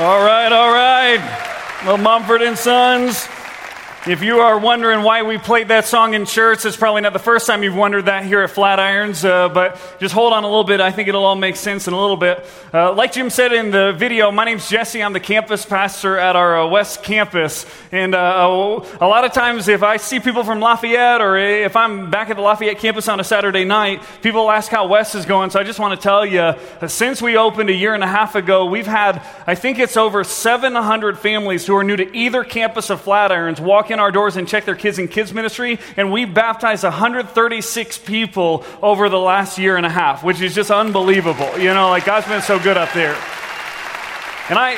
All right, all right. Well, Mumford and Sons. If you are wondering why we played that song in church, it's probably not the first time you've wondered that here at Flatirons, uh, but just hold on a little bit. I think it'll all make sense in a little bit. Uh, like Jim said in the video, my name's Jesse. I'm the campus pastor at our uh, West Campus. And uh, a lot of times, if I see people from Lafayette or if I'm back at the Lafayette campus on a Saturday night, people ask how West is going. So I just want to tell you, since we opened a year and a half ago, we've had, I think it's over 700 families who are new to either campus of Flatirons walk in our doors and check their kids in kids ministry, and we baptized 136 people over the last year and a half, which is just unbelievable. You know, like God's been so good up there. And I,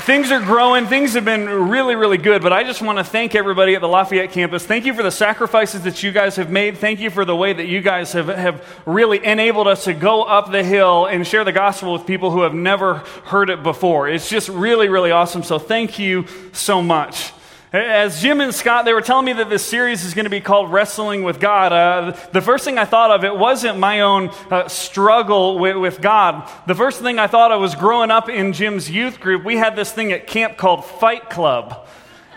things are growing. Things have been really, really good. But I just want to thank everybody at the Lafayette campus. Thank you for the sacrifices that you guys have made. Thank you for the way that you guys have, have really enabled us to go up the hill and share the gospel with people who have never heard it before. It's just really, really awesome. So thank you so much. As Jim and Scott, they were telling me that this series is going to be called Wrestling with God. Uh, the first thing I thought of, it wasn't my own uh, struggle with, with, God. The first thing I thought of was growing up in Jim's youth group, we had this thing at camp called Fight Club.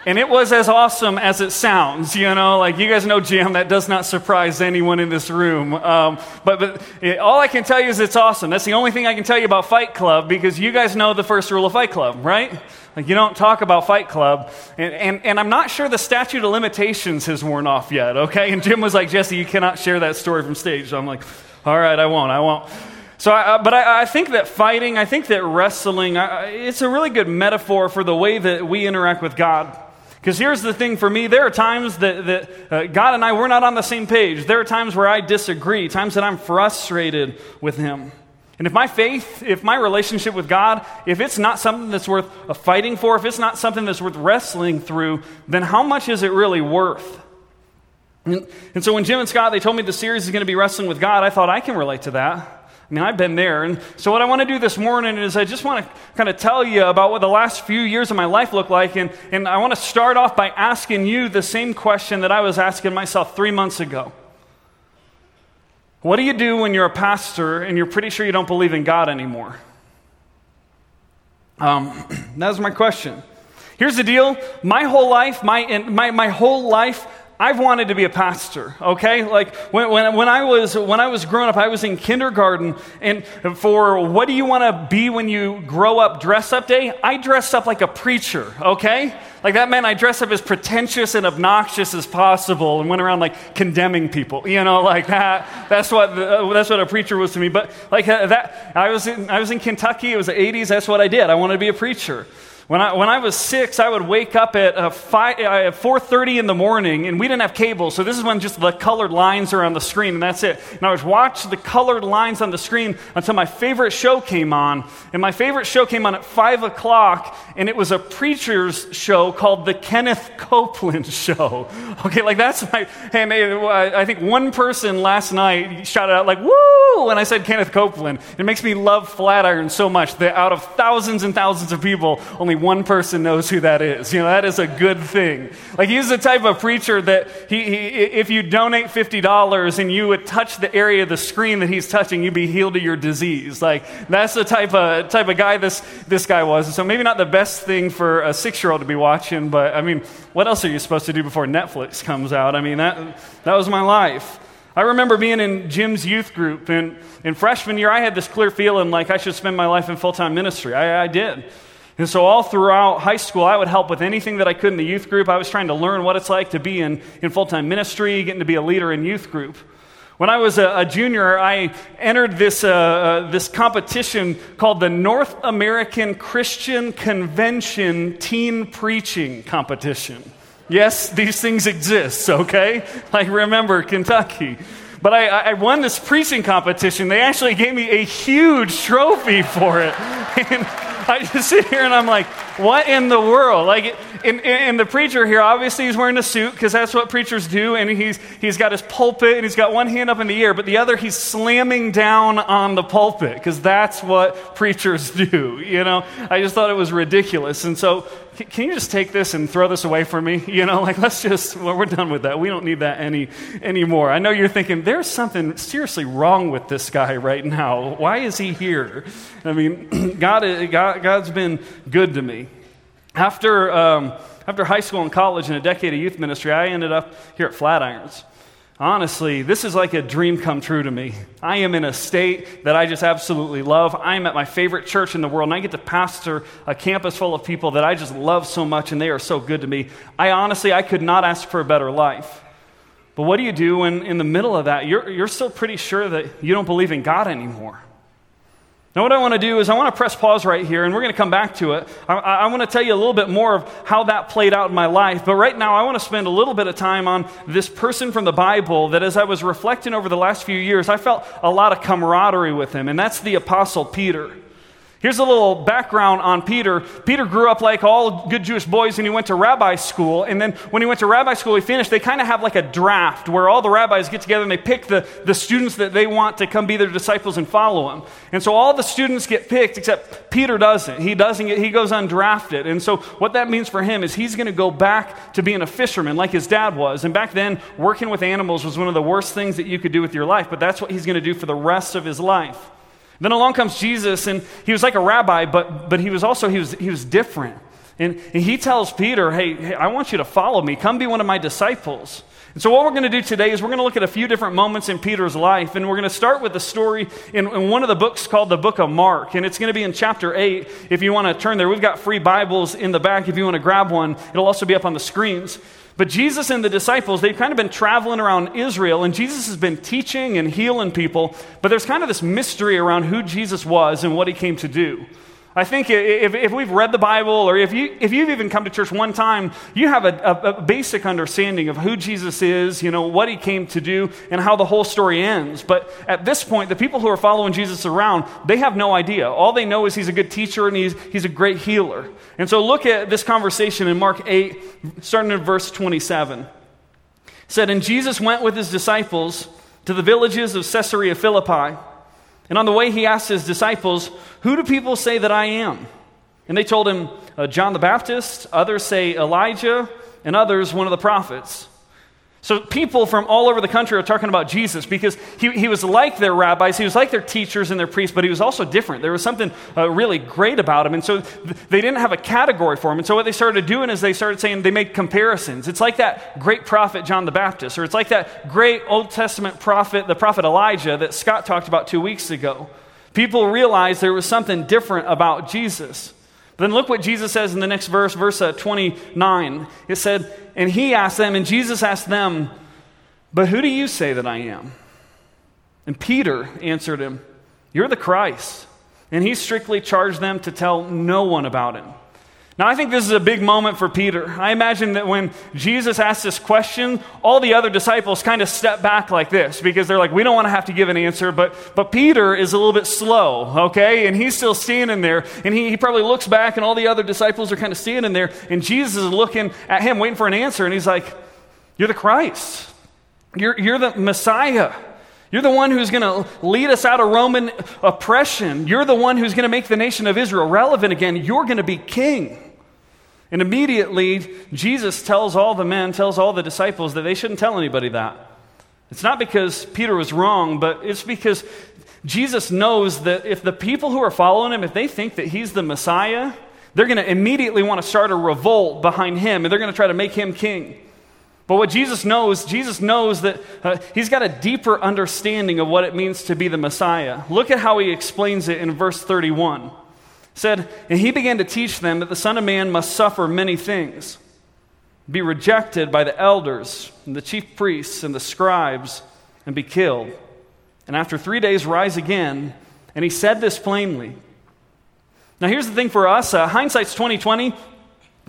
And it was as awesome as it sounds, you know. Like you guys know, Jim, that does not surprise anyone in this room. Um, but but it, all I can tell you is it's awesome. That's the only thing I can tell you about Fight Club because you guys know the first rule of Fight Club, right? Like, you don't talk about Fight Club. And, and, and I'm not sure the statute of limitations has worn off yet, okay? And Jim was like, Jesse, you cannot share that story from stage. So I'm like, all right, I won't, I won't. So, I, but I, I, think that fighting, I think that wrestling, I, it's a really good metaphor for the way that we interact with God. Because here's the thing for me there are times that, that uh, God and I, we're not on the same page. There are times where I disagree, times that I'm frustrated with Him. And if my faith, if my relationship with God, if it's not something that's worth fighting for, if it's not something that's worth wrestling through, then how much is it really worth? And, and so when Jim and Scott, they told me the series is going to be wrestling with God, I thought I can relate to that. I mean, I've been there. And so, what I want to do this morning is I just want to kind of tell you about what the last few years of my life look like. And, and I want to start off by asking you the same question that I was asking myself three months ago. What do you do when you're a pastor and you're pretty sure you don't believe in God anymore? Um, that was my question. Here's the deal my whole life, my, my, my whole life, I've wanted to be a pastor, okay? Like when, when, when, I was, when I was growing up, I was in kindergarten, and for what do you want to be when you grow up dress up day? I dressed up like a preacher, okay? Like that meant I dressed up as pretentious and obnoxious as possible and went around like condemning people, you know, like that. That's what, the, that's what a preacher was to me. But like uh, that, I was in, I was in Kentucky, it was the 80s, that's what I did. I wanted to be a preacher. When I, when I was six, I would wake up at, uh, uh, 4.30 in the morning, and we didn't have cable, so this is when just the colored lines are on the screen, and that's it. And I would watch the colored lines on the screen until my favorite show came on. And my favorite show came on at 5 o'clock, and it was a preacher's show called The Kenneth Copeland Show. Okay, like that's my, and I think one person last night shouted out like, woo, when I said Kenneth Copeland. It makes me love Flatiron so much that out of thousands and thousands of people, only only one person knows who that is. You know, that is a good thing. Like, he's the type of preacher that he, he, if you donate $50 and you would touch the area of the screen that he's touching, you'd be healed of your disease. Like, that's the type of, type of guy this, this guy was. So, maybe not the best thing for a six year old to be watching, but I mean, what else are you supposed to do before Netflix comes out? I mean, that, that was my life. I remember being in Jim's youth group, and in freshman year, I had this clear feeling like I should spend my life in full time ministry. I, I did. And so, all throughout high school, I would help with anything that I could in the youth group. I was trying to learn what it's like to be in, in full time ministry, getting to be a leader in youth group. When I was a, a junior, I entered this, uh, uh, this competition called the North American Christian Convention Teen Preaching Competition. Yes, these things exist, okay? Like, remember Kentucky. But I, I won this preaching competition. They actually gave me a huge trophy for it. And, I just sit here and I'm like, what in the world? Like, and, and the preacher here, obviously, he's wearing a suit because that's what preachers do. And he's, he's got his pulpit and he's got one hand up in the air, but the other he's slamming down on the pulpit because that's what preachers do. You know, I just thought it was ridiculous. And so can you just take this and throw this away from me? You know, like let's just, well, we're done with that. We don't need that any anymore. I know you're thinking there's something seriously wrong with this guy right now. Why is he here? I mean, God, God God, God's been good to me. After, um, after high school and college and a decade of youth ministry, I ended up here at Flatirons. Honestly, this is like a dream come true to me. I am in a state that I just absolutely love. I am at my favorite church in the world, and I get to pastor a campus full of people that I just love so much, and they are so good to me. I honestly, I could not ask for a better life. But what do you do when, in the middle of that, you're, you're still pretty sure that you don't believe in God anymore? Now, what I want to do is I want to press pause right here, and we're going to come back to it. I, I, want to tell you a little bit more of how that played out in my life. But right now, I want to spend a little bit of time on this person from the Bible that, as I was reflecting over the last few years, I felt a lot of camaraderie with him, and that's the Apostle Peter. Here's a little background on Peter. Peter grew up like all good Jewish boys, and he went to rabbi school. And then when he went to rabbi school, he finished. They kind of have like a draft where all the rabbis get together and they pick the, the students that they want to come be their disciples and follow him. And so all the students get picked, except Peter doesn't. He doesn't get, he goes undrafted. And so what that means for him is he's going to go back to being a fisherman like his dad was. And back then, working with animals was one of the worst things that you could do with your life, but that's what he's going to do for the rest of his life. Then along comes Jesus, and he was like a rabbi, but, but he was also, he was, he was different. And, and he tells Peter, hey, hey, I want you to follow me. Come be one of my disciples. And so, what we're going to do today is we're going to look at a few different moments in Peter's life. And we're going to start with the story in, in, one of the books called the Book of Mark. And it's going to be in chapter 8. If you want to turn there, we've got free Bibles in the back if you want to grab one. It'll also be up on the screens. But Jesus and the disciples, they've kind of been traveling around Israel, and Jesus has been teaching and healing people. But there's kind of this mystery around who Jesus was and what he came to do. I think if, if we've read the Bible or if, you, if you've even come to church one time, you have a, a, a, basic understanding of who Jesus is, you know, what he came to do, and how the whole story ends. But at this point, the people who are following Jesus around, they have no idea. All they know is he's a good teacher and he's, he's a great healer. And so look at this conversation in Mark 8, starting in verse 27. It said, And Jesus went with his disciples to the villages of Caesarea Philippi. And on the way, he asked his disciples, Who do people say that I am? And they told him, uh, John the Baptist, others say Elijah, and others one of the prophets. So people from all over the country are talking about Jesus because he, he was like their rabbis, he was like their teachers and their priests, but he was also different. There was something uh, really great about him. And so th- they didn't have a category for him. And so what they started doing is they started saying they made comparisons. It's like that great prophet John the Baptist, or it's like that great Old Testament prophet, the prophet Elijah, that Scott talked about two weeks ago. People realized there was something different about Jesus. Then look what Jesus says in the next verse, verse uh, 29. It said, And he asked them, and Jesus asked them, But who do you say that I am? And Peter answered him, You're the Christ. And he strictly charged them to tell no one about him. Now, I think this is a big moment for Peter. I imagine that when Jesus asked this question, all the other disciples kind of step back like this because they're like, we don't want to have to give an answer. But, but Peter is a little bit slow, okay? And he's still standing there. And he, he probably looks back, and all the other disciples are kind of standing there. And Jesus is looking at him, waiting for an answer. And he's like, You're the Christ, you're, you're the Messiah. You're the one who's going to lead us out of Roman oppression. You're the one who's going to make the nation of Israel relevant again. You're going to be king. And immediately, Jesus tells all the men, tells all the disciples that they shouldn't tell anybody that. It's not because Peter was wrong, but it's because Jesus knows that if the people who are following him, if they think that he's the Messiah, they're going to immediately want to start a revolt behind him and they're going to try to make him king. But what Jesus knows, Jesus knows that uh, he's got a deeper understanding of what it means to be the Messiah. Look at how he explains it in verse 31. said, And he began to teach them that the Son of Man must suffer many things, be rejected by the elders, and the chief priests, and the scribes, and be killed. And after three days, rise again. And he said this plainly. Now, here's the thing for us uh, hindsight's 2020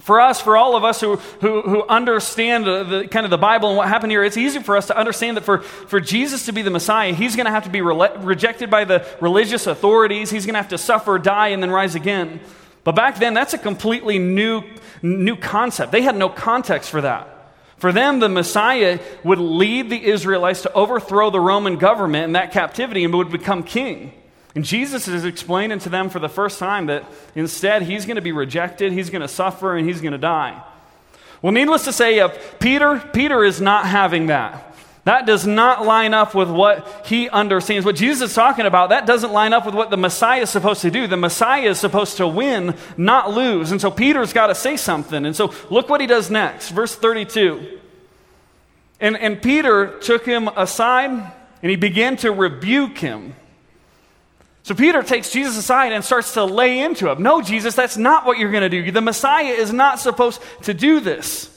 for us, for all of us who, who, who understand the, the, kind of the Bible and what happened here, it's easy for us to understand that for, for Jesus to be the Messiah, he's going to have to be re- rejected by the religious authorities. He's going to have to suffer, die, and then rise again. But back then, that's a completely new, new concept. They had no context for that. For them, the Messiah would lead the Israelites to overthrow the Roman government in that captivity and would become king. And Jesus is explaining to them for the first time that instead he's going to be rejected, he's going to suffer, and he's going to die. Well, needless to say, uh, Peter, Peter is not having that. That does not line up with what he understands. What Jesus is talking about, that doesn't line up with what the Messiah is supposed to do. The Messiah is supposed to win, not lose. And so Peter's got to say something. And so look what he does next. Verse 32. And, and Peter took him aside and he began to rebuke him. So Peter takes Jesus aside and starts to lay into him. No, Jesus, that's not what you're going to do. The Messiah is not supposed to do this.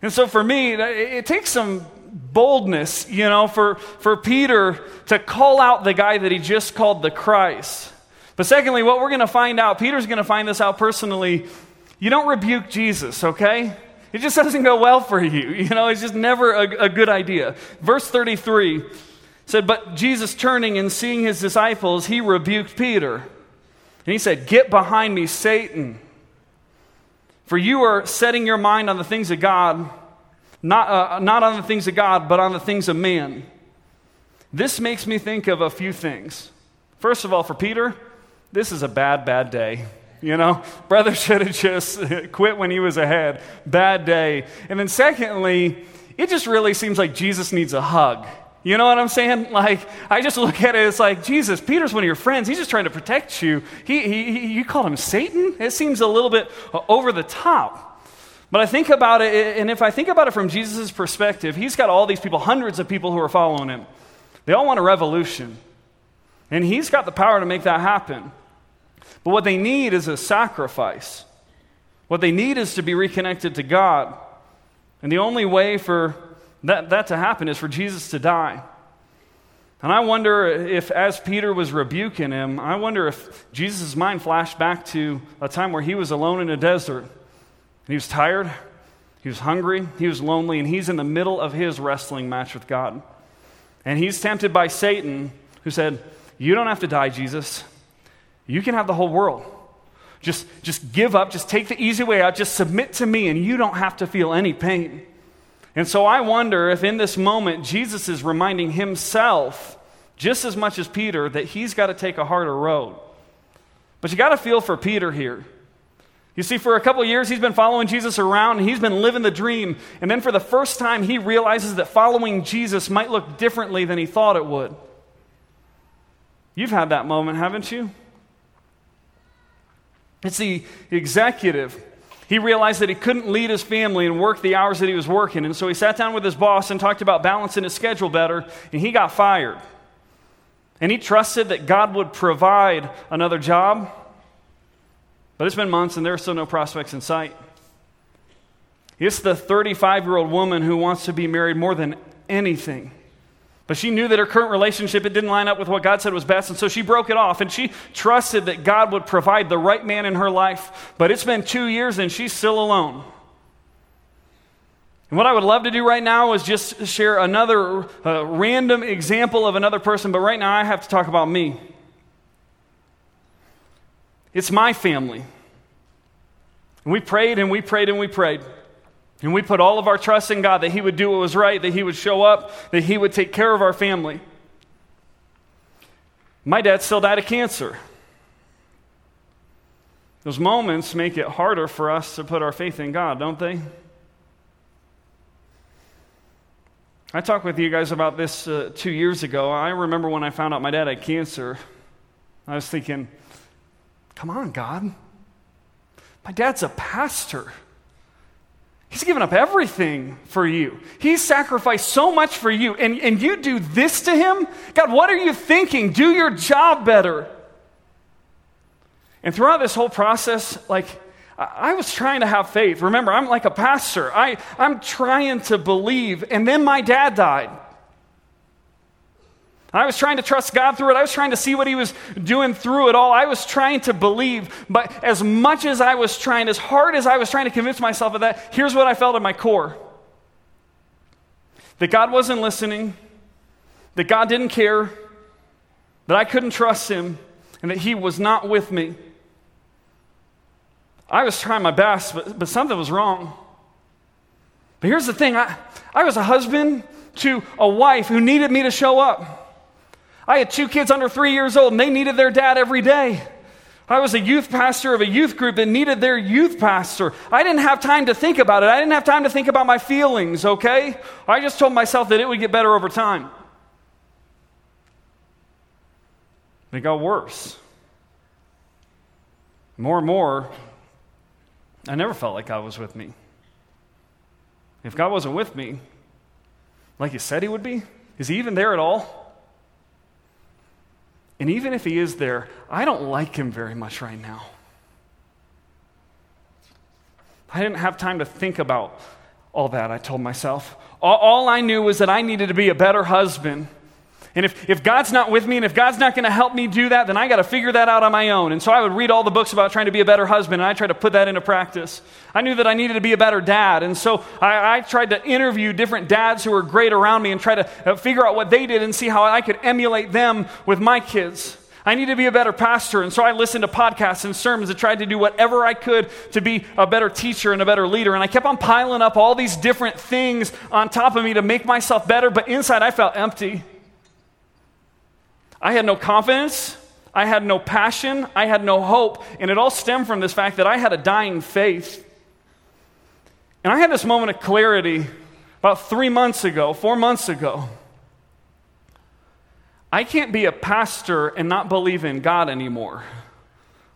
And so for me, it takes some boldness, you know, for, for Peter to call out the guy that he just called the Christ. But secondly, what we're going to find out, Peter's going to find this out personally. You don't rebuke Jesus, okay? It just doesn't go well for you. You know, it's just never a, a good idea. Verse 33 said, But Jesus turning and seeing his disciples, he rebuked Peter. And he said, Get behind me, Satan. For you are setting your mind on the things of God not, uh, not on the things of God, but on the things of man. This makes me think of a few things. First of all, for Peter, this is a bad, bad day. You know, brother should have just quit when he was ahead. Bad day. And then, secondly, it just really seems like Jesus needs a hug. You know what I'm saying? Like, I just look at it, it's like, Jesus, Peter's one of your friends. He's just trying to protect you. He, he, he you called him Satan? It seems a little bit uh, over the top. But I think about it, and if I think about it from Jesus' perspective, he's got all these people, hundreds of people who are following him. They all want a revolution. And he's got the power to make that happen. But what they need is a sacrifice. What they need is to be reconnected to God. And the only way for that, that to happen is for Jesus to die. And I wonder if, as Peter was rebuking him, I wonder if Jesus' mind flashed back to a time where he was alone in a desert he was tired, he was hungry, he was lonely, and he's in the middle of his wrestling match with God. And he's tempted by Satan, who said, You don't have to die, Jesus. You can have the whole world. Just, just give up, just take the easy way out, just submit to me, and you don't have to feel any pain. And so I wonder if in this moment Jesus is reminding himself, just as much as Peter, that he's got to take a harder road. But you got to feel for Peter here. You see, for a couple years, he's been following Jesus around and he's been living the dream. And then for the first time, he realizes that following Jesus might look differently than he thought it would. You've had that moment, haven't you? It's the executive. He realized that he couldn't lead his family and work the hours that he was working. And so he sat down with his boss and talked about balancing his schedule better, and he got fired. And he trusted that God would provide another job but it's been months and there are still no prospects in sight. It's the 35 year old woman who wants to be married more than anything. But she knew that her current relationship it didn't line up with what God said was best, and so she broke it off. And she trusted that God would provide the right man in her life. But it's been two years and she's still alone. And what I would love to do right now is just share another uh, random example of another person, but right now I have to talk about me. It's my family. And we prayed and we prayed and we prayed. And we put all of our trust in God that He would do what was right, that He would show up, that He would take care of our family. My dad still died of cancer. Those moments make it harder for us to put our faith in God, don't they? I talked with you guys about this uh, two years ago. I remember when I found out my dad had cancer, I was thinking, Come on, God. My dad's a pastor. He's given up everything for you. He's sacrificed so much for you, and, and you do this to him? God, what are you thinking? Do your job better. And throughout this whole process, like, I was trying to have faith. Remember, I'm like a pastor. I, I'm trying to believe. And then my dad died. I was trying to trust God through it. I was trying to see what He was doing through it all. I was trying to believe. But as much as I was trying, as hard as I was trying to convince myself of that, here's what I felt at my core that God wasn't listening, that God didn't care, that I couldn't trust Him, and that He was not with me. I was trying my best, but, but something was wrong. But here's the thing I, I was a husband to a wife who needed me to show up. I had two kids under three years old, and they needed their dad every day. I was a youth pastor of a youth group that needed their youth pastor. I didn't have time to think about it. I didn't have time to think about my feelings, okay? I just told myself that it would get better over time. It got worse. More and more, I never felt like God was with me. If God wasn't with me, like He said He would be, is He even there at all? And even if he is there, I don't like him very much right now. I didn't have time to think about all that, I told myself. All, all I knew was that I needed to be a better husband and if, if God's not with me and if God's not going to help me do that, then I got to figure that out on my own. And so I would read all the books about trying to be a better husband, and I tried to put that into practice. I knew that I needed to be a better dad. And so I, I tried to interview different dads who were great around me and try to uh, figure out what they did and see how I could emulate them with my kids. I need to be a better pastor. And so I listened to podcasts and sermons and tried to do whatever I could to be a better teacher and a better leader. And I kept on piling up all these different things on top of me to make myself better, but inside I felt empty. I had no confidence. I had no passion. I had no hope. And it all stemmed from this fact that I had a dying faith. And I had this moment of clarity about three months ago, four months ago. I can't be a pastor and not believe in God anymore.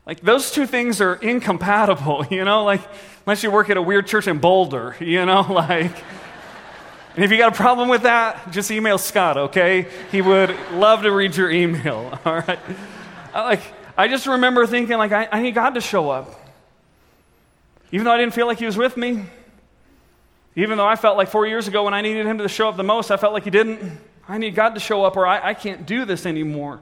Like, those two things are incompatible, you know? Like, unless you work at a weird church in Boulder, you know? Like, and if you got a problem with that, just email Scott, okay? He would love to read your email, all right? Like, I just remember thinking, like, I, I need God to show up. Even though I didn't feel like He was with me, even though I felt like four years ago when I needed Him to show up the most, I felt like He didn't. I need God to show up or I, I can't do this anymore.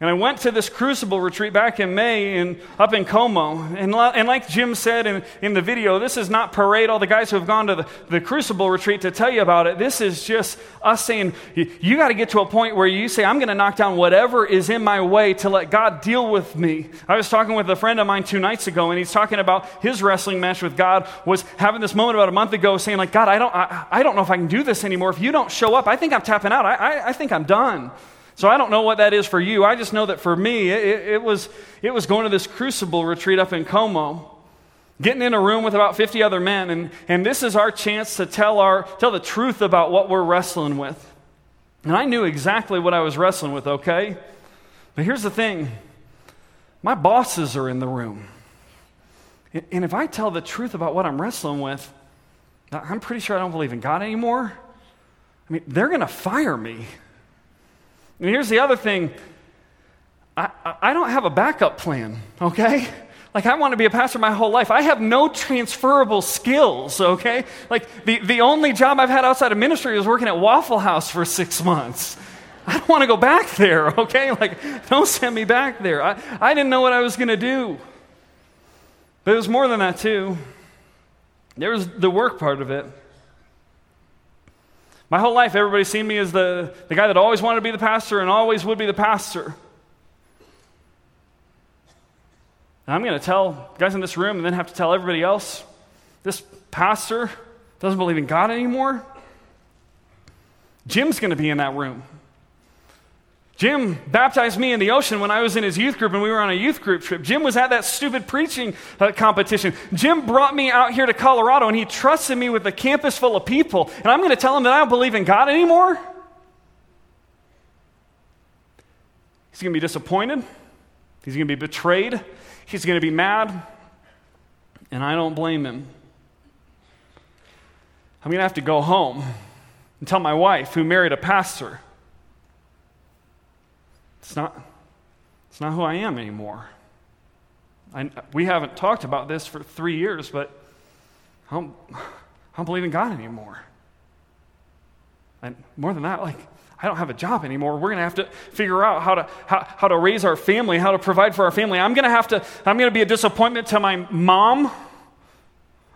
And I went to this crucible retreat back in May in, up in Como. And, and like Jim said in, in the video, this is not parade all the guys who have gone to the, the crucible retreat to tell you about it. This is just us saying, you, you got to get to a point where you say, I'm going to knock down whatever is in my way to let God deal with me. I was talking with a friend of mine two nights ago, and he's talking about his wrestling match with God was having this moment about a month ago saying, like, God, I don't, I, I don't know if I can do this anymore. If you don't show up, I think I'm tapping out. I, I, I think I'm done. So I don't know what that is for you. I just know that for me, it, it, was, it was going to this crucible retreat up in Como, getting in a room with about 50 other men, and, and this is our chance to tell, our, tell the truth about what we're wrestling with. And I knew exactly what I was wrestling with, okay? But here's the thing my bosses are in the room. And if I tell the truth about what I'm wrestling with, I'm pretty sure I don't believe in God anymore. I mean, they're going to fire me. And here's the other thing I, I don't have a backup plan, okay? Like, I want to be a pastor my whole life. I have no transferable skills, okay? Like, the, the only job I've had outside of ministry was working at Waffle House for six months. I don't want to go back there, okay? Like, don't send me back there. I, I didn't know what I was going to do. But it was more than that, too. There was the work part of it. My whole life, everybody's seen me as the, the guy that always wanted to be the pastor and always would be the pastor. And I'm going to tell guys in this room and then have to tell everybody else this pastor doesn't believe in God anymore. Jim's going to be in that room. Jim baptized me in the ocean when I was in his youth group and we were on a youth group trip. Jim was at that stupid preaching uh, competition. Jim brought me out here to Colorado and he trusted me with a campus full of people. And I'm going to tell him that I don't believe in God anymore? He's going to be disappointed. He's going to be betrayed. He's going to be mad. And I don't blame him. I'm going to have to go home and tell my wife, who married a pastor, it's not, it's not who I am anymore. I, we haven't talked about this for three years, but I don't, I don't believe in God anymore. And more than that, like, I don't have a job anymore. We're going to have to figure out how to, how, how to raise our family, how to provide for our family. I'm going to have to, I'm going to be a disappointment to my mom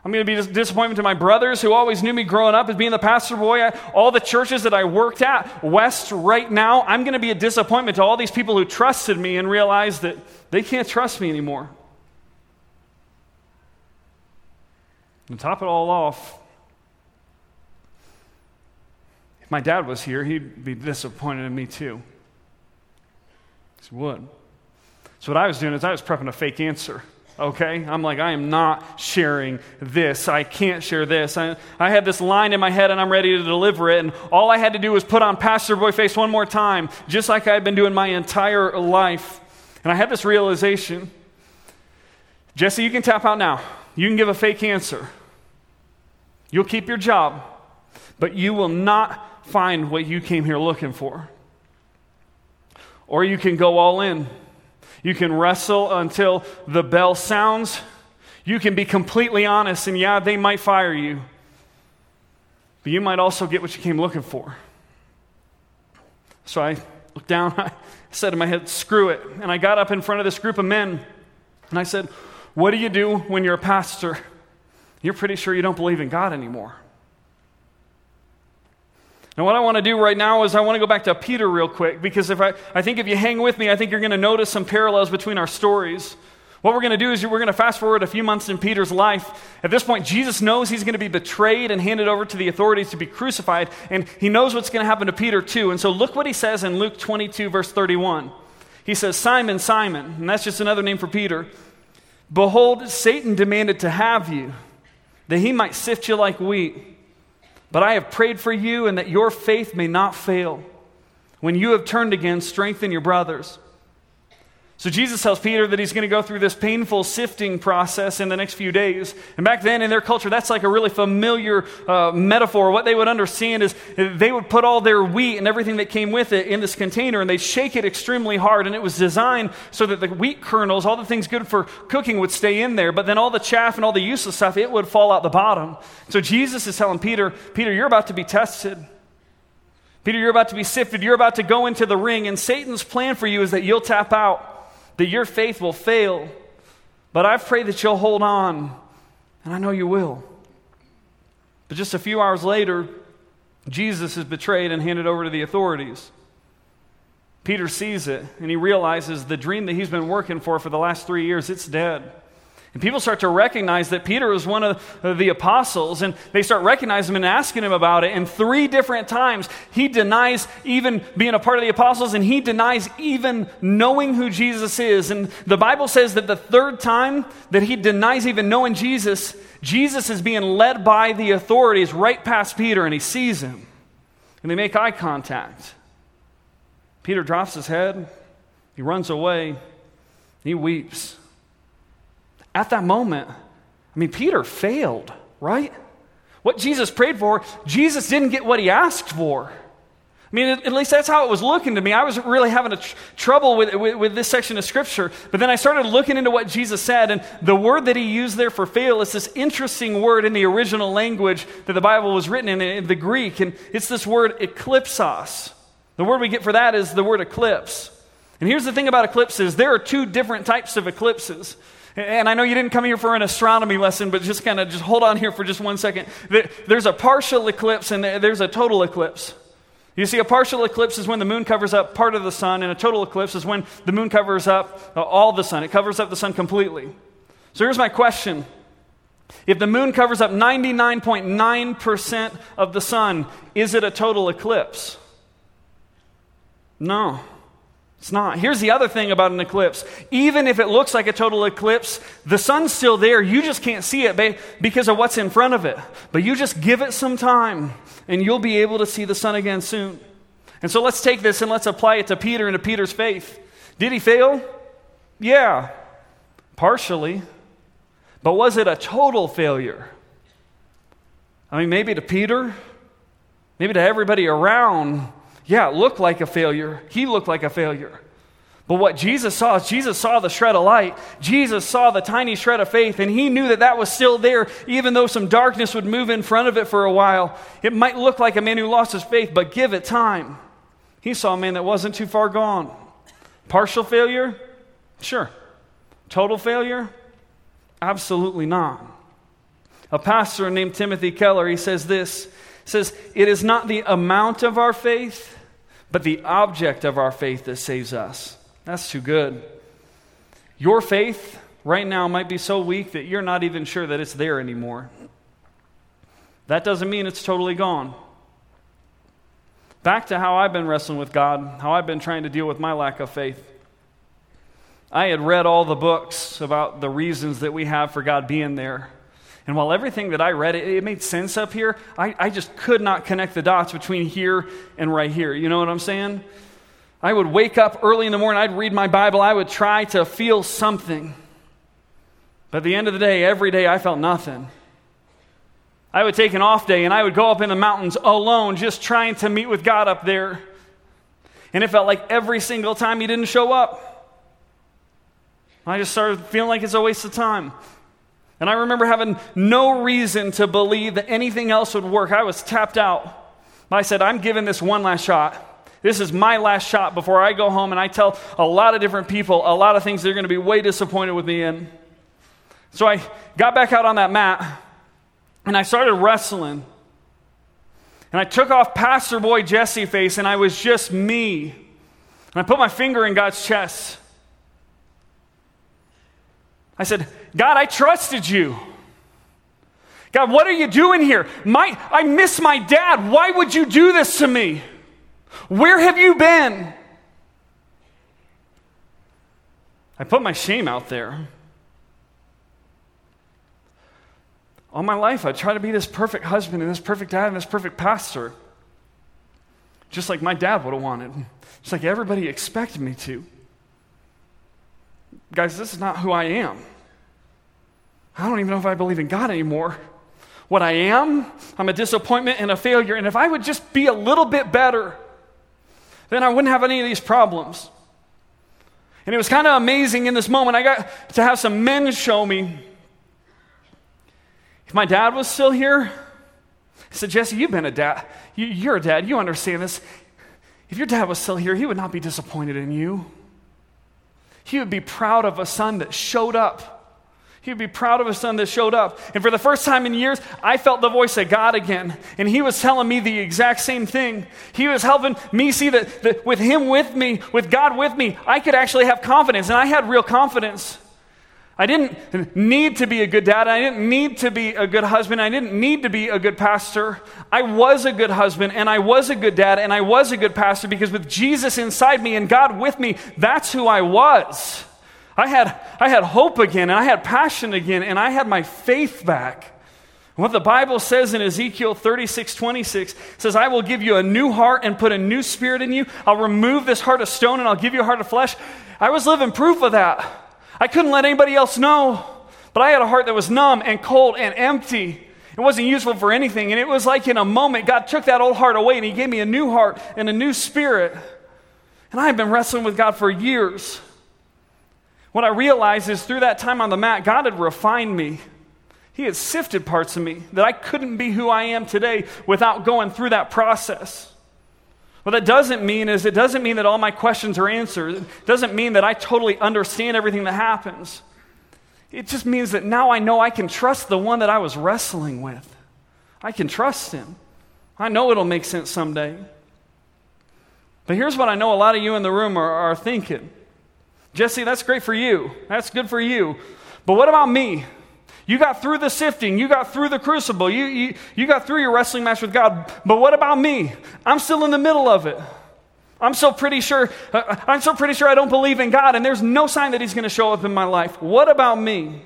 I'm going to be a disappointment to my brothers who always knew me growing up as being the pastor boy. I, all the churches that I worked at, West right now, I'm going to be a disappointment to all these people who trusted me and realized that they can't trust me anymore. And to top it all off, if my dad was here, he'd be disappointed in me too. He would. So, what I was doing is I was prepping a fake answer. Okay? I'm like, I am not sharing this. I can't share this. I, I had this line in my head and I'm ready to deliver it. And all I had to do was put on Pastor Boy face one more time, just like I've been doing my entire life. And I had this realization Jesse, you can tap out now. You can give a fake answer. You'll keep your job, but you will not find what you came here looking for. Or you can go all in. You can wrestle until the bell sounds. You can be completely honest, and yeah, they might fire you, but you might also get what you came looking for. So I looked down, I said in my head, screw it. And I got up in front of this group of men, and I said, What do you do when you're a pastor? You're pretty sure you don't believe in God anymore. And what I want to do right now is I want to go back to Peter real quick because if I, I think if you hang with me, I think you're going to notice some parallels between our stories. What we're going to do is we're going to fast forward a few months in Peter's life. At this point, Jesus knows he's going to be betrayed and handed over to the authorities to be crucified, and he knows what's going to happen to Peter too. And so look what he says in Luke 22, verse 31. He says, Simon, Simon, and that's just another name for Peter. Behold, Satan demanded to have you, that he might sift you like wheat. But I have prayed for you and that your faith may not fail. When you have turned again, strengthen your brothers. So Jesus tells Peter that he's going to go through this painful sifting process in the next few days. And back then in their culture, that's like a really familiar uh, metaphor. What they would understand is they would put all their wheat and everything that came with it in this container and they'd shake it extremely hard. And it was designed so that the wheat kernels, all the things good for cooking, would stay in there. But then all the chaff and all the useless stuff, it would fall out the bottom. So Jesus is telling Peter, Peter, you're about to be tested. Peter, you're about to be sifted. You're about to go into the ring. And Satan's plan for you is that you'll tap out that your faith will fail, but I pray that you'll hold on, and I know you will. But just a few hours later, Jesus is betrayed and handed over to the authorities. Peter sees it, and he realizes the dream that he's been working for for the last three years, it's dead. And people start to recognize that Peter was one of the apostles, and they start recognizing him and asking him about it. And three different times, he denies even being a part of the apostles, and he denies even knowing who Jesus is. And the Bible says that the third time that he denies even knowing Jesus, Jesus is being led by the authorities right past Peter, and he sees him. And they make eye contact. Peter drops his head, he runs away, he weeps. At that moment, I mean, Peter failed, right? What Jesus prayed for, Jesus didn't get what he asked for. I mean, at least that's how it was looking to me. I was really having a tr- trouble with, with, with, this section of Scripture. But then I started looking into what Jesus said, and the word that he used there for fail is this interesting word in the original language that the Bible was written in, in the Greek, and it's this word eklipsos. The word we get for that is the word eclipse. And here's the thing about eclipses there are two different types of eclipses. And I know you didn't come here for an astronomy lesson, but just kind of just hold on here for just one second. There's a partial eclipse and there's a total eclipse. You see, a partial eclipse is when the moon covers up part of the sun, and a total eclipse is when the moon covers up uh, all the sun. It covers up the sun completely. So here's my question If the moon covers up 99.9% of the sun, is it a total eclipse? No. It's not. Here's the other thing about an eclipse. Even if it looks like a total eclipse, the sun's still there. You just can't see it because of what's in front of it. But you just give it some time, and you'll be able to see the sun again soon. And so let's take this and let's apply it to Peter and to Peter's faith. Did he fail? Yeah, partially. But was it a total failure? I mean, maybe to Peter, maybe to everybody around yeah, it looked like a failure. He looked like a failure. But what Jesus saw is Jesus saw the shred of light. Jesus saw the tiny shred of faith, and he knew that that was still there, even though some darkness would move in front of it for a while. It might look like a man who lost his faith, but give it time. He saw a man that wasn't too far gone. Partial failure? Sure. Total failure? Absolutely not. A pastor named Timothy Keller, he says this says, It is not the amount of our faith, but the object of our faith that saves us. That's too good. Your faith right now might be so weak that you're not even sure that it's there anymore. That doesn't mean it's totally gone. Back to how I've been wrestling with God, how I've been trying to deal with my lack of faith. I had read all the books about the reasons that we have for God being there. And while everything that I read, it, it made sense up here, I, I just could not connect the dots between here and right here. You know what I'm saying? I would wake up early in the morning, I'd read my Bible, I would try to feel something. But at the end of the day, every day I felt nothing. I would take an off day and I would go up in the mountains alone, just trying to meet with God up there. And it felt like every single time He didn't show up, I just started feeling like it's a waste of time. And I remember having no reason to believe that anything else would work. I was tapped out. I said, I'm giving this one last shot. This is my last shot before I go home and I tell a lot of different people a lot of things they're going to be way disappointed with me in. So I got back out on that mat and I started wrestling. And I took off Pastor Boy Jesse face and I was just me. And I put my finger in God's chest. I said, God, I trusted you. God, what are you doing here? My, I miss my dad. Why would you do this to me? Where have you been? I put my shame out there. All my life, I try to be this perfect husband and this perfect dad and this perfect pastor. Just like my dad would have wanted. Just like everybody expected me to. Guys, this is not who I am. I don't even know if I believe in God anymore. What I am, I'm a disappointment and a failure. And if I would just be a little bit better, then I wouldn't have any of these problems. And it was kind of amazing in this moment. I got to have some men show me. If my dad was still here, I said, Jesse, you've been a dad. You, are a dad. You understand this. If your dad was still here, he would not be disappointed in you. He would be proud of a son that showed up he would be proud of a son that showed up. And for the first time in years, I felt the voice of God again. And he was telling me the exact same thing. He was helping me see that, that with him with me, with God with me, I could actually have confidence. And I had real confidence. I didn't need to be a good dad. I didn't need to be a good husband. I didn't need to be a good pastor. I was a good husband and I was a good dad and I was a good pastor because with Jesus inside me and God with me, that's who I was. I had, I had hope again, and I had passion again, and I had my faith back. What the Bible says in Ezekiel 36 26 says, I will give you a new heart and put a new spirit in you. I'll remove this heart of stone and I'll give you a heart of flesh. I was living proof of that. I couldn't let anybody else know, but I had a heart that was numb and cold and empty. It wasn't useful for anything. And it was like in a moment, God took that old heart away and He gave me a new heart and a new spirit. And I have been wrestling with God for years. What I realized is through that time on the mat, God had refined me. He had sifted parts of me that I couldn't be who I am today without going through that process. What that doesn't mean is it doesn't mean that all my questions are answered. It doesn't mean that I totally understand everything that happens. It just means that now I know I can trust the one that I was wrestling with. I can trust him. I know it'll make sense someday. But here's what I know a lot of you in the room are, are thinking Jesse, that's great for you. That's good for you. But what about me? You got through the sifting. You got through the crucible. You, you, you got through your wrestling match with God. But what about me? I'm still in the middle of it. I'm so pretty sure uh, I'm so pretty sure I don't believe in God and there's no sign that he's going to show up in my life. What about me?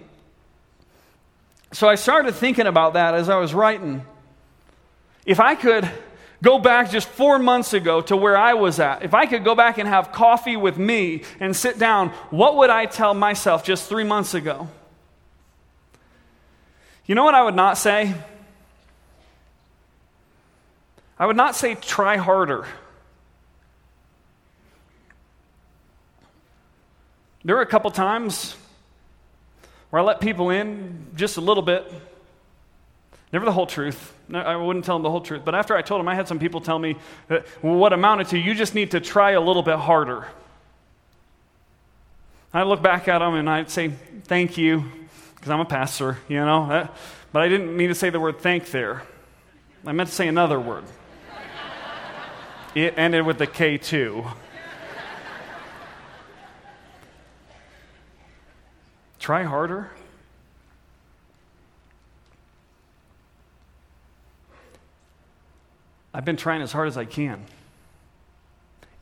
So I started thinking about that as I was writing. If I could go back just four months ago to where I was at, if I could go back and have coffee with me and sit down, what would I tell myself just three months ago? You know what I would not say? I would not say try harder. There were a couple times where I let people in just a little bit Never the whole truth. I wouldn't tell them the whole truth. But after I told them, I had some people tell me that what amounted to you just need to try a little bit harder. I look back at them and I'd say, thank you, because I'm a pastor, you know. But I didn't mean to say the word thank there. I meant to say another word. it ended with the K too. Try harder. I've been trying as hard as I can,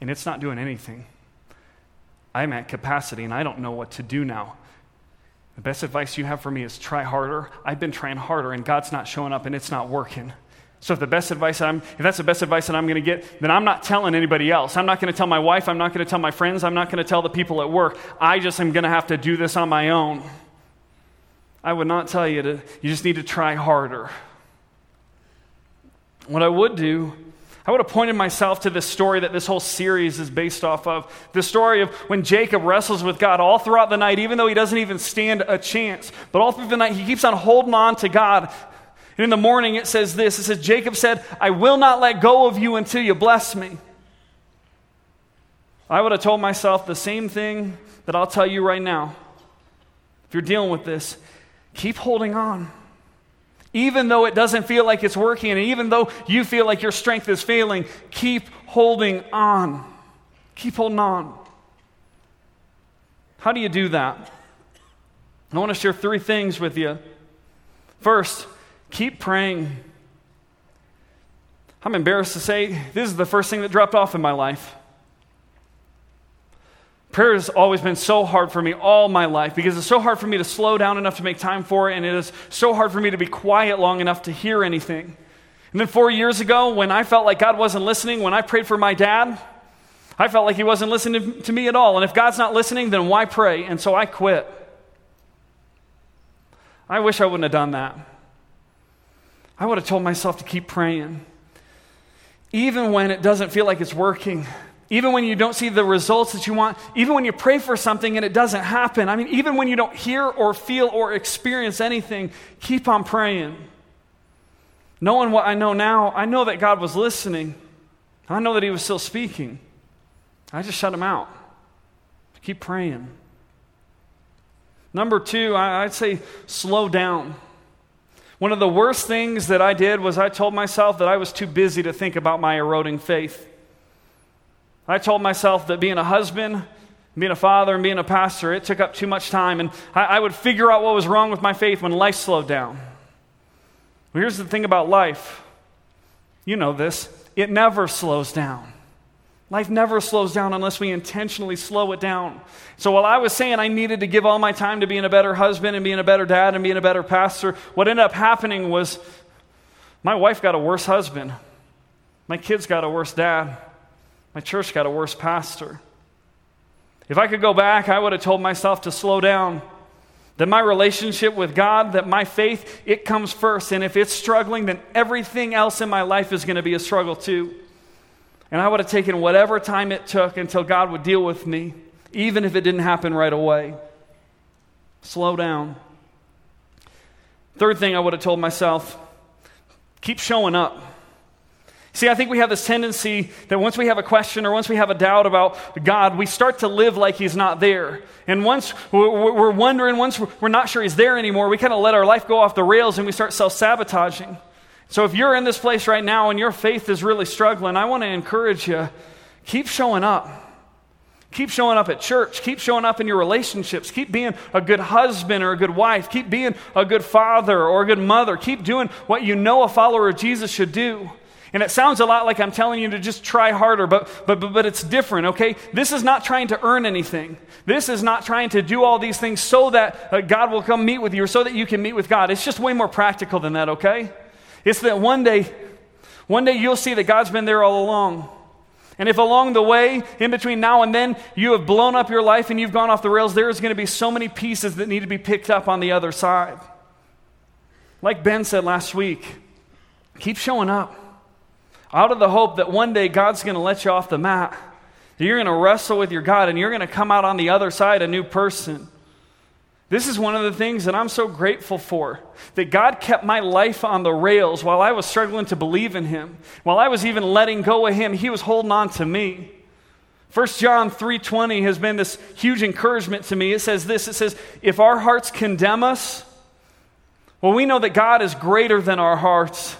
and it's not doing anything. I'm at capacity and I don't know what to do now. The best advice you have for me is try harder. I've been trying harder and God's not showing up and it's not working. So if the best advice I'm, if that's the best advice that I'm going to get, then I'm not telling anybody else. I'm not going to tell my wife. I'm not going to tell my friends. I'm not going to tell the people at work. I just am going to have to do this on my own. I would not tell you to. You just need to try harder. What I would do, I would have pointed myself to this story that this whole series is based off of. The story of when Jacob wrestles with God all throughout the night, even though he doesn't even stand a chance. But all through the night, he keeps on holding on to God and in the morning it says this it says, Jacob said, I will not let go of you until you bless me. I would have told myself the same thing that I'll tell you right now. If you're dealing with this, keep holding on. Even though it doesn't feel like it's working, and even though you feel like your strength is failing, keep holding on. Keep holding on. How do you do that? I want to share three things with you. First, Keep praying. I'm embarrassed to say this is the first thing that dropped off in my life. Prayer has always been so hard for me all my life because it's so hard for me to slow down enough to make time for it, and it is so hard for me to be quiet long enough to hear anything. And then four years ago, when I felt like God wasn't listening, when I prayed for my dad, I felt like he wasn't listening to me at all. And if God's not listening, then why pray? And so I quit. I wish I wouldn't have done that. I would have told myself to keep praying. Even when it doesn't feel like it's working, even when you don't see the results that you want, even when you pray for something and it doesn't happen. I mean, even when you don't hear or feel or experience anything, keep on praying. Knowing what I know now, I know that God was listening. I know that He was still speaking. I just shut Him out. Keep praying. Number two, I'd say slow down. One of the worst things that I did was I told myself that I was too busy to think about my eroding faith. I told myself that being a husband, being a father, and being a pastor, it took up too much time, and I, I would figure out what was wrong with my faith when life slowed down. Well, here's the thing about life you know this it never slows down. Life never slows down unless we intentionally slow it down. So while I was saying I needed to give all my time to being a better husband and being a better dad and being a better pastor, what ended up happening was my wife got a worse husband. My kids got a worse dad. My church got a worse pastor. If I could go back, I would have told myself to slow down. That my relationship with God, that my faith, it comes first. And if it's struggling, then everything else in my life is going to be a struggle too. And I would have taken whatever time it took until God would deal with me, even if it didn't happen right away. Slow down. Third thing I would have told myself keep showing up. See, I think we have this tendency that once we have a question or once we have a doubt about God, we start to live like He's not there. And once we're wondering, once we're not sure He's there anymore, we kind of let our life go off the rails and we start self sabotaging. So if you're in this place right now and your faith is really struggling, I want to encourage you keep showing up. Keep showing up at church. Keep showing up in your relationships. Keep being a good husband or a good wife. Keep being a good father or a good mother. Keep doing what you know a follower of Jesus should do. And it sounds a lot like I'm telling you to just try harder, but, but, but, but it's different, okay? This is not trying to earn anything. This is not trying to do all these things so that uh, God will come meet with you or so that you can meet with God. It's just way more practical than that, okay? It's that one day, one day you'll see that God's been there all along. And if along the way, in between now and then, you have blown up your life and you've gone off the rails, there is going to be so many pieces that need to be picked up on the other side. Like Ben said last week, keep showing up out of the hope that one day God's going to let you off the mat. You're going to wrestle with your God and you're going to come out on the other side a new person. This is one of the things that I'm so grateful for. That God kept my life on the rails while I was struggling to believe in Him. While I was even letting go of Him, He was holding on to me. 1 John 3:20 has been this huge encouragement to me. It says this, it says, "If our hearts condemn us, well we know that God is greater than our hearts,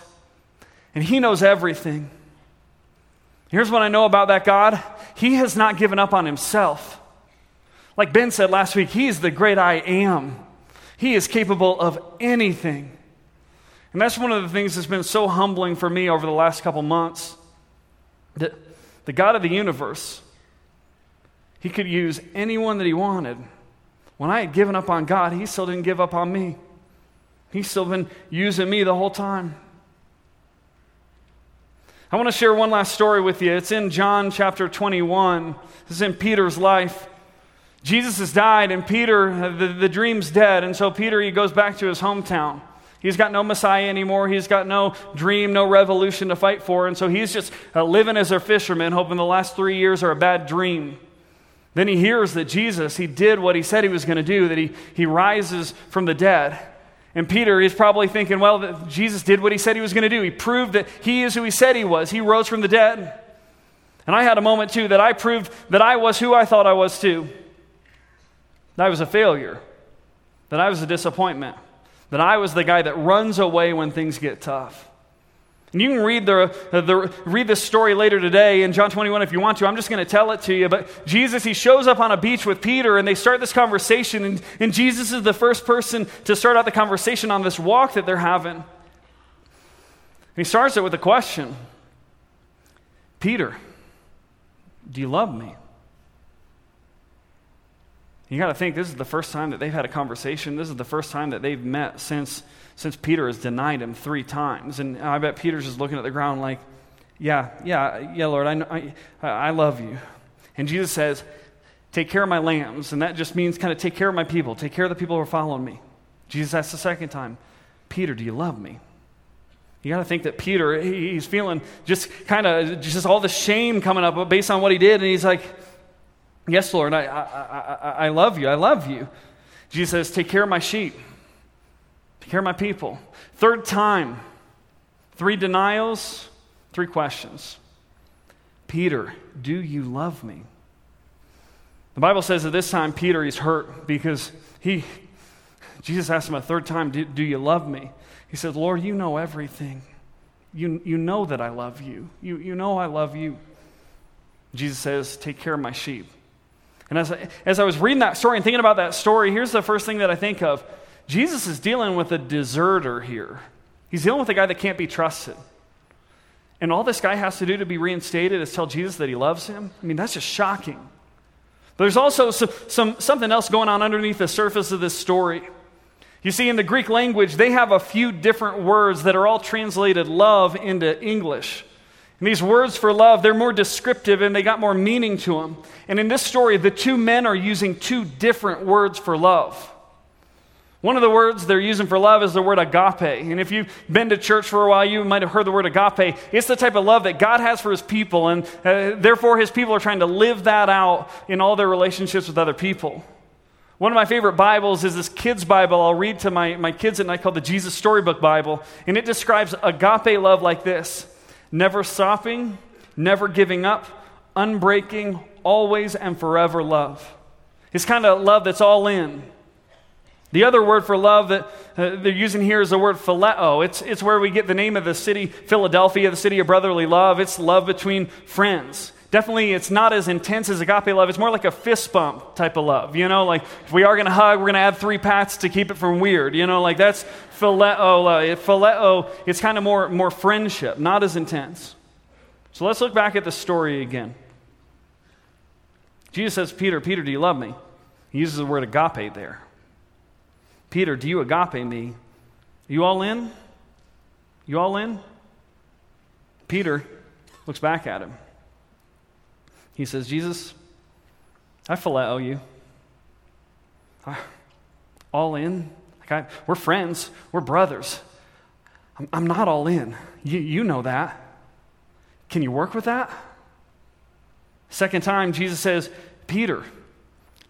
and he knows everything." Here's what I know about that God. He has not given up on himself. Like Ben said last week, He is the great I am. He is capable of anything. And that's one of the things that's been so humbling for me over the last couple months. That the God of the universe, He could use anyone that he wanted. When I had given up on God, he still didn't give up on me. He's still been using me the whole time. I want to share one last story with you. It's in John chapter 21. This is in Peter's life. Jesus has died, and Peter, the, the dream's dead. And so Peter, he goes back to his hometown. He's got no Messiah anymore. He's got no dream, no revolution to fight for. And so he's just uh, living as a fisherman, hoping the last three years are a bad dream. Then he hears that Jesus, he did what he said he was going to do, that he, he rises from the dead. And Peter is probably thinking, well, Jesus did what he said he was going to do. He proved that he is who he said he was. He rose from the dead. And I had a moment too that I proved that I was who I thought I was too. That I was a failure, that I was a disappointment, that I was the guy that runs away when things get tough. And you can read, the, the, read this story later today in John 21 if you want to. I'm just going to tell it to you. But Jesus, he shows up on a beach with Peter and they start this conversation. And, and Jesus is the first person to start out the conversation on this walk that they're having. And he starts it with a question Peter, do you love me? You got to think this is the first time that they've had a conversation. This is the first time that they've met since, since Peter has denied him three times. And I bet Peter's just looking at the ground like, yeah, yeah, yeah, Lord, I, I, I love you. And Jesus says, take care of my lambs. And that just means kind of take care of my people, take care of the people who are following me. Jesus asks the second time, Peter, do you love me? You got to think that Peter, he's feeling just kind of just all the shame coming up based on what he did. And he's like, Yes, Lord, I, I, I, I love you. I love you. Jesus says, Take care of my sheep, take care my people. Third time, three denials, three questions. Peter, do you love me? The Bible says that this time, Peter, he's hurt because he, Jesus asked him a third time, do, do you love me? He said, Lord, you know everything. You, you know that I love you. you. You know I love you. Jesus says, Take care of my sheep. And as I, as I was reading that story and thinking about that story, here's the first thing that I think of Jesus is dealing with a deserter here. He's dealing with a guy that can't be trusted. And all this guy has to do to be reinstated is tell Jesus that he loves him. I mean, that's just shocking. But there's also some, some, something else going on underneath the surface of this story. You see, in the Greek language, they have a few different words that are all translated love into English. And these words for love, they're more descriptive and they got more meaning to them. And in this story, the two men are using two different words for love. One of the words they're using for love is the word agape. And if you've been to church for a while, you might have heard the word agape. It's the type of love that God has for his people, and uh, therefore his people are trying to live that out in all their relationships with other people. One of my favorite Bibles is this kids' Bible I'll read to my, my kids at night called the Jesus Storybook Bible. And it describes agape love like this never stopping, never giving up, unbreaking, always and forever love. It's kind of love that's all in. The other word for love that uh, they're using here is the word phileo. It's, it's where we get the name of the city, Philadelphia, the city of brotherly love. It's love between friends. Definitely, it's not as intense as agape love. It's more like a fist bump type of love. You know, like if we are going to hug, we're going to add three pats to keep it from weird. You know, like that's phileo. Uh, phileo, it's kind of more, more friendship, not as intense. So let's look back at the story again. Jesus says, Peter, Peter, do you love me? He uses the word agape there. Peter, do you agape me? You all in? You all in? Peter looks back at him. He says, Jesus, I phileo you. All in. We're friends. We're brothers. I'm, I'm not all in. You, you know that. Can you work with that? Second time, Jesus says, Peter,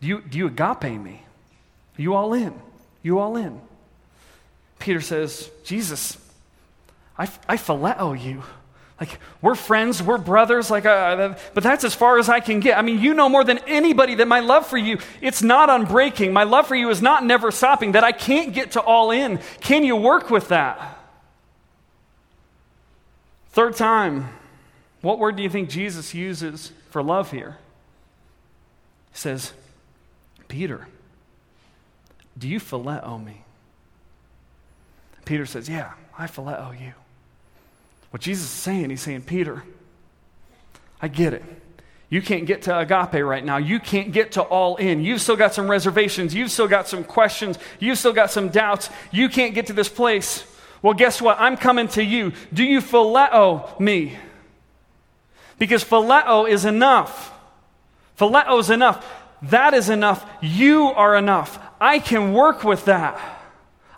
do you, do you agape me? Are you all in? You all in? Peter says, Jesus, I, I phileo you. Like, we're friends, we're brothers, like, uh, but that's as far as I can get. I mean, you know more than anybody that my love for you, it's not unbreaking. My love for you is not never stopping, that I can't get to all in. Can you work with that? Third time, what word do you think Jesus uses for love here? He says, Peter, do you phileo me? Peter says, Yeah, I phileo you. What Jesus is saying, he's saying, Peter, I get it. You can't get to agape right now. You can't get to all in. You've still got some reservations. You've still got some questions. You've still got some doubts. You can't get to this place. Well, guess what? I'm coming to you. Do you phileo me? Because phileo is enough. Phileo is enough. That is enough. You are enough. I can work with that.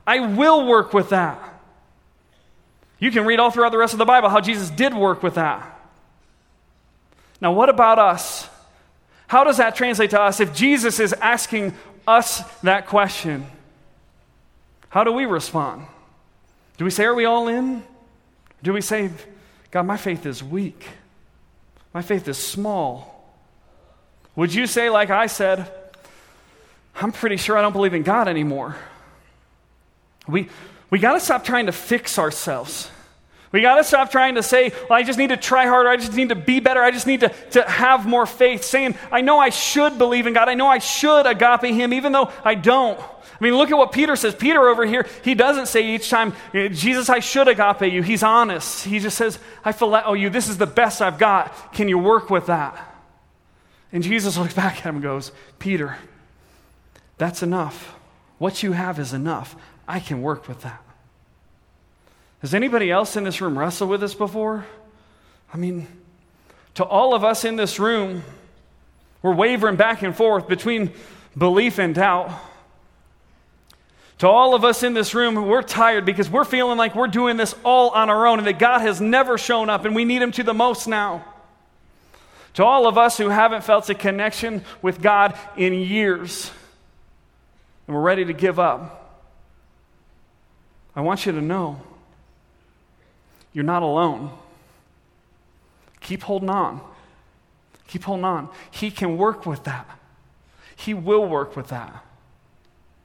I will work with that. You can read all throughout the rest of the Bible how Jesus did work with that. Now, what about us? How does that translate to us if Jesus is asking us that question? How do we respond? Do we say, Are we all in? Do we say, God, my faith is weak? My faith is small. Would you say, like I said, I'm pretty sure I don't believe in God anymore? We, we got to stop trying to fix ourselves. We got to stop trying to say, well, I just need to try harder. I just need to be better. I just need to, to have more faith. Saying, I know I should believe in God. I know I should agape Him, even though I don't. I mean, look at what Peter says. Peter over here, he doesn't say each time, eh, Jesus, I should agape you. He's honest. He just says, I phileo oh, you. This is the best I've got. Can you work with that? And Jesus looks back at him and goes, Peter, that's enough. What you have is enough. I can work with that. Has anybody else in this room wrestled with this before? I mean, to all of us in this room, we're wavering back and forth between belief and doubt. To all of us in this room, we're tired because we're feeling like we're doing this all on our own and that God has never shown up and we need Him to the most now. To all of us who haven't felt a connection with God in years and we're ready to give up, I want you to know you're not alone. Keep holding on. Keep holding on. He can work with that. He will work with that.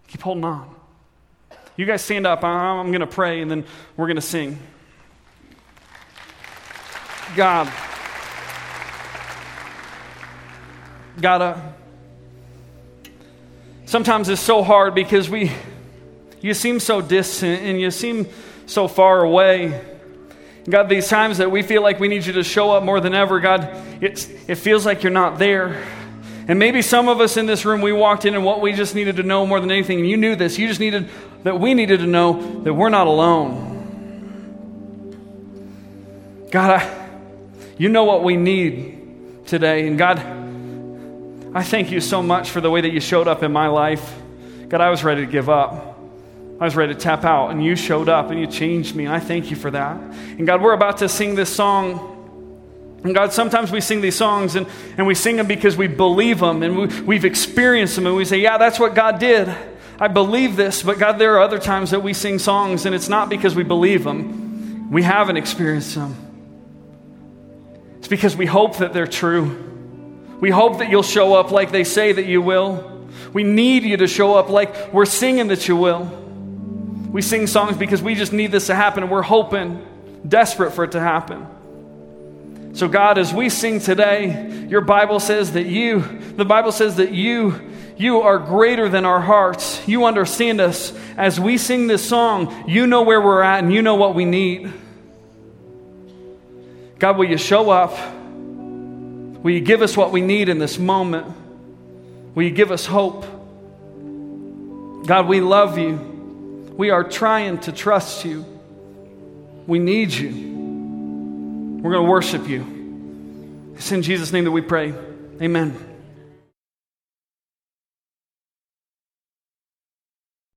Keep holding on. You guys stand up. I'm going to pray and then we're going to sing. God. gotta. Uh, Sometimes it's so hard because we, you seem so distant and you seem so far away. God, these times that we feel like we need you to show up more than ever, God, it's, it feels like you're not there. And maybe some of us in this room, we walked in and what we just needed to know more than anything, and you knew this, you just needed that we needed to know that we're not alone. God, I, you know what we need today. And God, I thank you so much for the way that you showed up in my life. God, I was ready to give up. I was ready to tap out, and you showed up and you changed me. And I thank you for that. And God, we're about to sing this song. And God, sometimes we sing these songs and, and we sing them because we believe them and we, we've experienced them and we say, Yeah, that's what God did. I believe this. But God, there are other times that we sing songs and it's not because we believe them, we haven't experienced them. It's because we hope that they're true. We hope that you'll show up like they say that you will. We need you to show up like we're singing that you will. We sing songs because we just need this to happen and we're hoping, desperate for it to happen. So, God, as we sing today, your Bible says that you, the Bible says that you, you are greater than our hearts. You understand us. As we sing this song, you know where we're at and you know what we need. God, will you show up? Will you give us what we need in this moment? Will you give us hope? God, we love you. We are trying to trust you. We need you. We're going to worship you. It's in Jesus' name that we pray. Amen.